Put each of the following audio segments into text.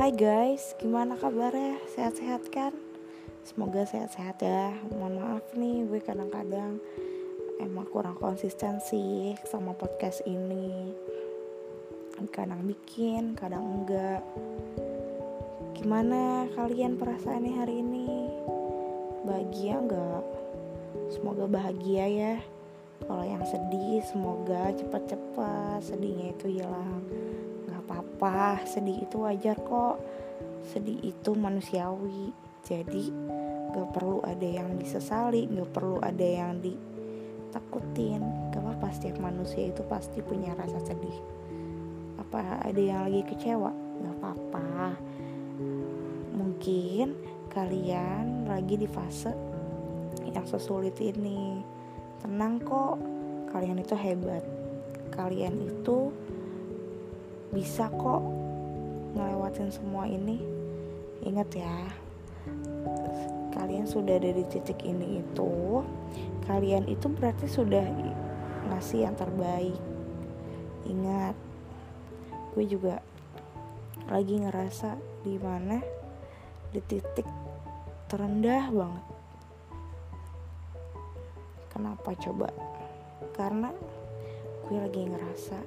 Hai guys, gimana kabarnya? Sehat-sehat kan? Semoga sehat-sehat ya Mohon maaf nih, gue kadang-kadang Emang kurang konsisten sih sama podcast ini Kadang bikin, kadang enggak Gimana kalian perasaannya hari ini? Bahagia enggak? Semoga bahagia ya Kalau yang sedih, semoga cepat-cepat sedihnya itu hilang apa-apa sedih itu wajar kok. Sedih itu manusiawi. Jadi gak perlu ada yang disesali gak perlu ada yang ditakutin. Gak apa-apa manusia itu pasti punya rasa sedih. Apa ada yang lagi kecewa? Gak apa-apa. Mungkin kalian lagi di fase yang sesulit ini. Tenang kok kalian itu hebat. Kalian itu bisa kok ngelewatin semua ini. Ingat ya kalian sudah ada di titik ini itu kalian itu berarti sudah ngasih yang terbaik. Ingat gue juga lagi ngerasa di mana di titik terendah banget. Kenapa coba? Karena gue lagi ngerasa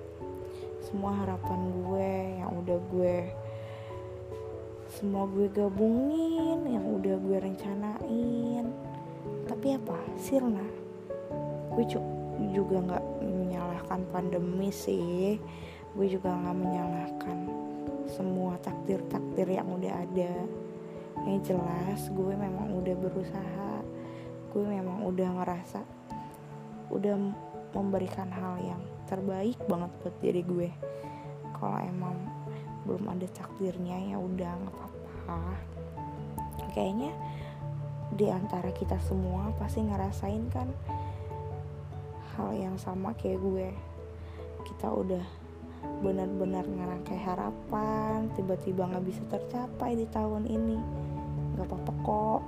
semua harapan gue yang udah gue semua gue gabungin yang udah gue rencanain. Tapi apa? Sirna gue juga nggak menyalahkan pandemi sih. Gue juga nggak menyalahkan semua takdir-takdir yang udah ada. Yang jelas gue memang udah berusaha. Gue memang udah ngerasa udah memberikan hal yang terbaik banget buat diri gue. Kalau emang belum ada takdirnya ya udah nggak apa-apa. Kayaknya di antara kita semua pasti ngerasain kan hal yang sama kayak gue. Kita udah benar-benar ngerangkai harapan tiba-tiba nggak bisa tercapai di tahun ini. Nggak apa-apa kok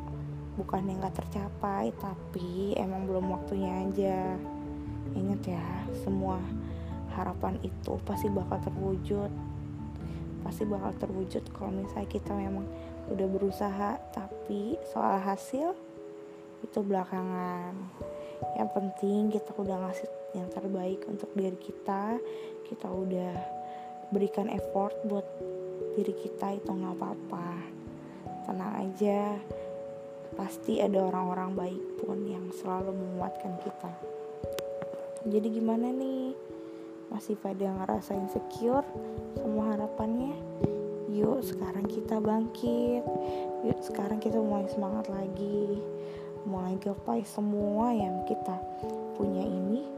bukan yang nggak tercapai tapi emang belum waktunya aja Ingat ya, semua harapan itu pasti bakal terwujud. Pasti bakal terwujud kalau misalnya kita memang udah berusaha, tapi soal hasil itu belakangan. Yang penting kita udah ngasih yang terbaik untuk diri kita. Kita udah berikan effort buat diri kita itu nggak apa-apa. Tenang aja, pasti ada orang-orang baik pun yang selalu menguatkan kita jadi gimana nih? Masih pada ngerasa insecure semua harapannya? Yuk sekarang kita bangkit. Yuk sekarang kita mulai semangat lagi. Mulai gapai semua yang kita punya ini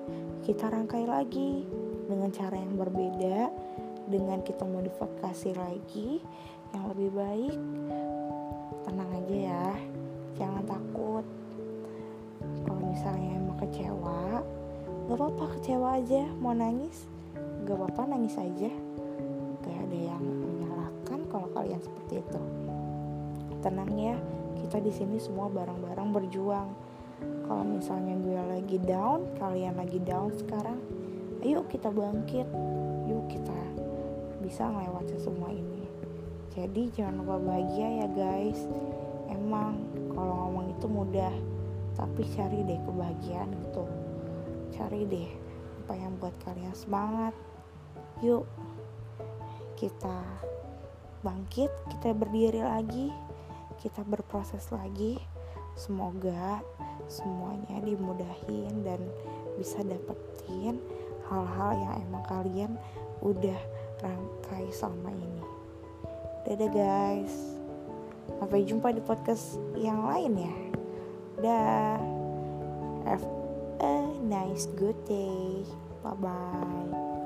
kita rangkai lagi dengan cara yang berbeda dengan kita modifikasi lagi yang lebih baik. Tenang aja ya jangan takut. Kalau misalnya emang kecewa gak apa-apa kecewa aja. Mau nangis? Gak apa-apa nangis aja. Gak ada yang menyalahkan kalau kalian seperti itu. Tenang ya kita di sini semua bareng-bareng berjuang. Kalau misalnya gue lagi down kalian lagi down sekarang ayo kita bangkit. Yuk kita bisa ngelewatin semua ini. Jadi jangan lupa bahagia ya guys. Emang kalau ngomong itu mudah tapi cari deh kebahagiaan itu cari deh apa yang buat kalian semangat. Yuk kita bangkit kita berdiri lagi kita berproses lagi. Semoga semuanya dimudahin dan bisa dapetin hal-hal yang emang kalian udah rangkai selama ini. Dadah guys. Sampai jumpa di podcast yang lain ya. Dah nice good day. Bye bye.